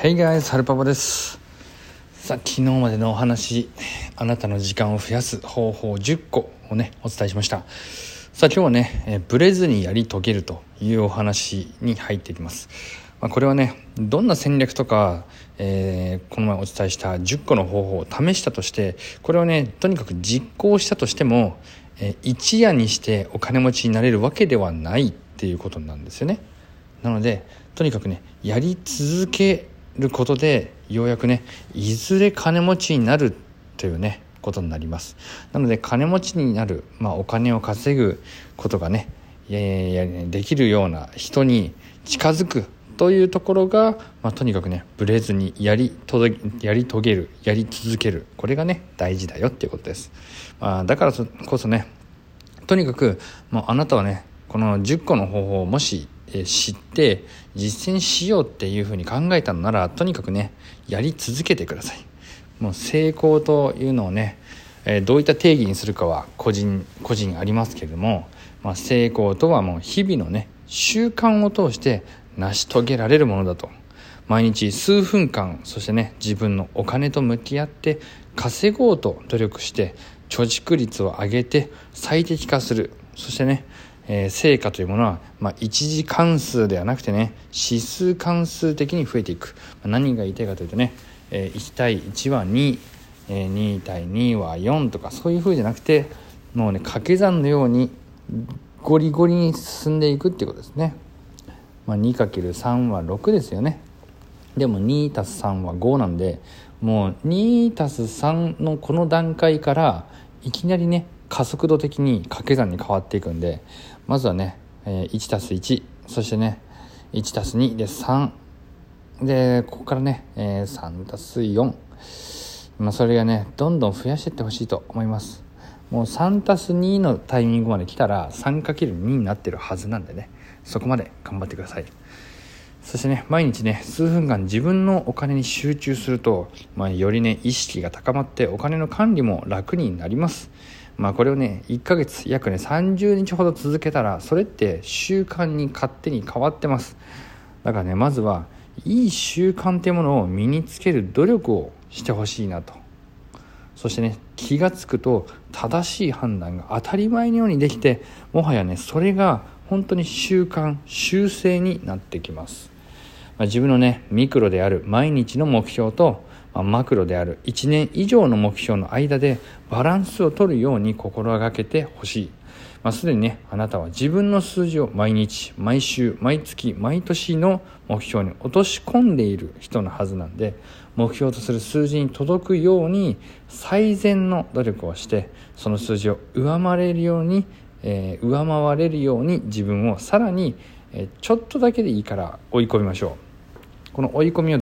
Hey guys, はるパパです。さあ昨日までのお話あなたの時間を増やす方法10個をねお伝えしました。さあ今日はね、えブレずにやり遂げるというお話に入っていきます。まあ、これはねどんな戦略とか、えー、この前お伝えした10個の方法を試したとしてこれをねとにかく実行したとしても、えー、一夜にしてお金持ちになれるわけではないっていうことなんですよね。なのでとにかくねやり続けることでようやくねいずれ金持ちになるというねことになります。なので金持ちになる、まあ、お金を稼ぐことがねできるような人に近づくというところが、まあ、とにかくねブレずにやりやり遂げるやり続ける。これがね大事だよっていうことです、まあ、だからこそねとにかくもうあなたはねこの10個の方法をもし知って実践しようっていうふうに考えたのならとにかくねやり続けてください。もう成功というのをね、えどういった定義にするかは個人個人ありますけれども、まあ、成功とはもう日々のね習慣を通して成し遂げられるものだと。毎日数分間そしてね自分のお金と向き合って稼ごうと努力して貯蓄率を上げて最適化する。そしてねえ、成果というものは、まあ、一次関数ではなくてね指数関数的に増えていく、ま、何が言いたいかというとね、え、1対1は2、え2対2は4とかそういうふうじゃなくてもうね掛け算のようにゴリゴリに進んでいくっていうことですね、まあ、2×3 は6ですよね。でも 2+3 は5なんでもう 2+3 のこの段階からいきなりね加速度的に掛け算に変わっていくんでまずはね、えー、1たす1そしてね1たす2で3でここからね、えー、3たす4まあそれがねどんどん増やしていってほしいと思います。もう3たす2のタイミングまで来たら 3×2 になってるはずなんでね。そこまで頑張ってください。そしてね毎日ね数分間自分のお金に集中すると、まあ、よりね意識が高まってお金の管理も楽になります。まあこれをね1ヶ月約ね30日ほど続けたらそれって習慣に勝手に変わってます。だからねまずはいい習慣っていうものを身につける努力をしてほしいなと。そしてね気が付くと正しい判断が当たり前のようにできてもはやねそれが本当に習慣習性になってきます、まあ、自分のねミクロである毎日の目標とまあ、マクロである1年以上の目標の間でバランスを取るように心がけてほしい。まあ、すでにね、あなたは自分の数字を毎日、毎週、毎月、毎年の目標に落とし込んでいる人のはずなんで、目標とする数字に届くように最善の努力をして、その数字を上回れるように、えー、上回れるように自分をさらに、えー、ちょっとだけでいいから追い込みましょう。この追い込みを